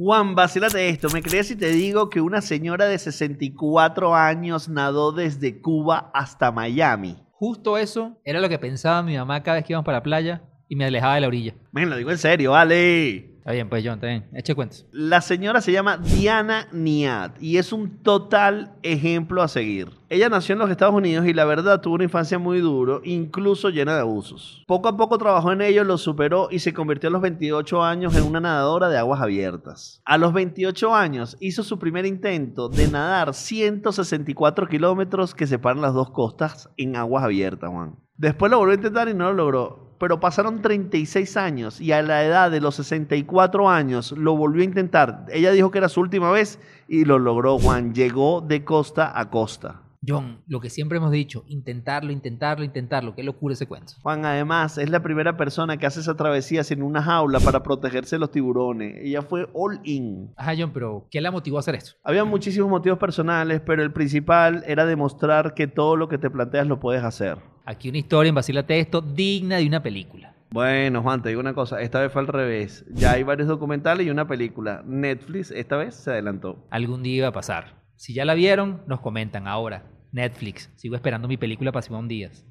Juan, vacílate esto. ¿Me crees si te digo que una señora de 64 años nadó desde Cuba hasta Miami? Justo eso era lo que pensaba mi mamá cada vez que íbamos para la playa y me alejaba de la orilla. Ven, lo digo en serio, vale. Está bien, pues John, está. Eche cuentos. La señora se llama Diana Niat y es un total ejemplo a seguir. Ella nació en los Estados Unidos y la verdad tuvo una infancia muy duro, incluso llena de abusos. Poco a poco trabajó en ello, lo superó y se convirtió a los 28 años en una nadadora de aguas abiertas. A los 28 años hizo su primer intento de nadar 164 kilómetros que separan las dos costas en aguas abiertas, Juan. Después lo volvió a intentar y no lo logró. Pero pasaron 36 años y a la edad de los 64 años lo volvió a intentar. Ella dijo que era su última vez y lo logró, Juan. Llegó de costa a costa. John, lo que siempre hemos dicho, intentarlo, intentarlo, intentarlo. Qué locura ese cuento. Juan, además, es la primera persona que hace esa travesía sin una jaula para protegerse de los tiburones. Ella fue all in. Ajá, John, pero ¿qué la motivó a hacer esto? Había muchísimos motivos personales, pero el principal era demostrar que todo lo que te planteas lo puedes hacer. Aquí una historia en Vacílate esto digna de una película. Bueno, Juan, te digo una cosa, esta vez fue al revés. Ya hay varios documentales y una película. Netflix esta vez se adelantó. Algún día iba a pasar. Si ya la vieron, nos comentan ahora. Netflix. Sigo esperando mi película para Simón Díaz.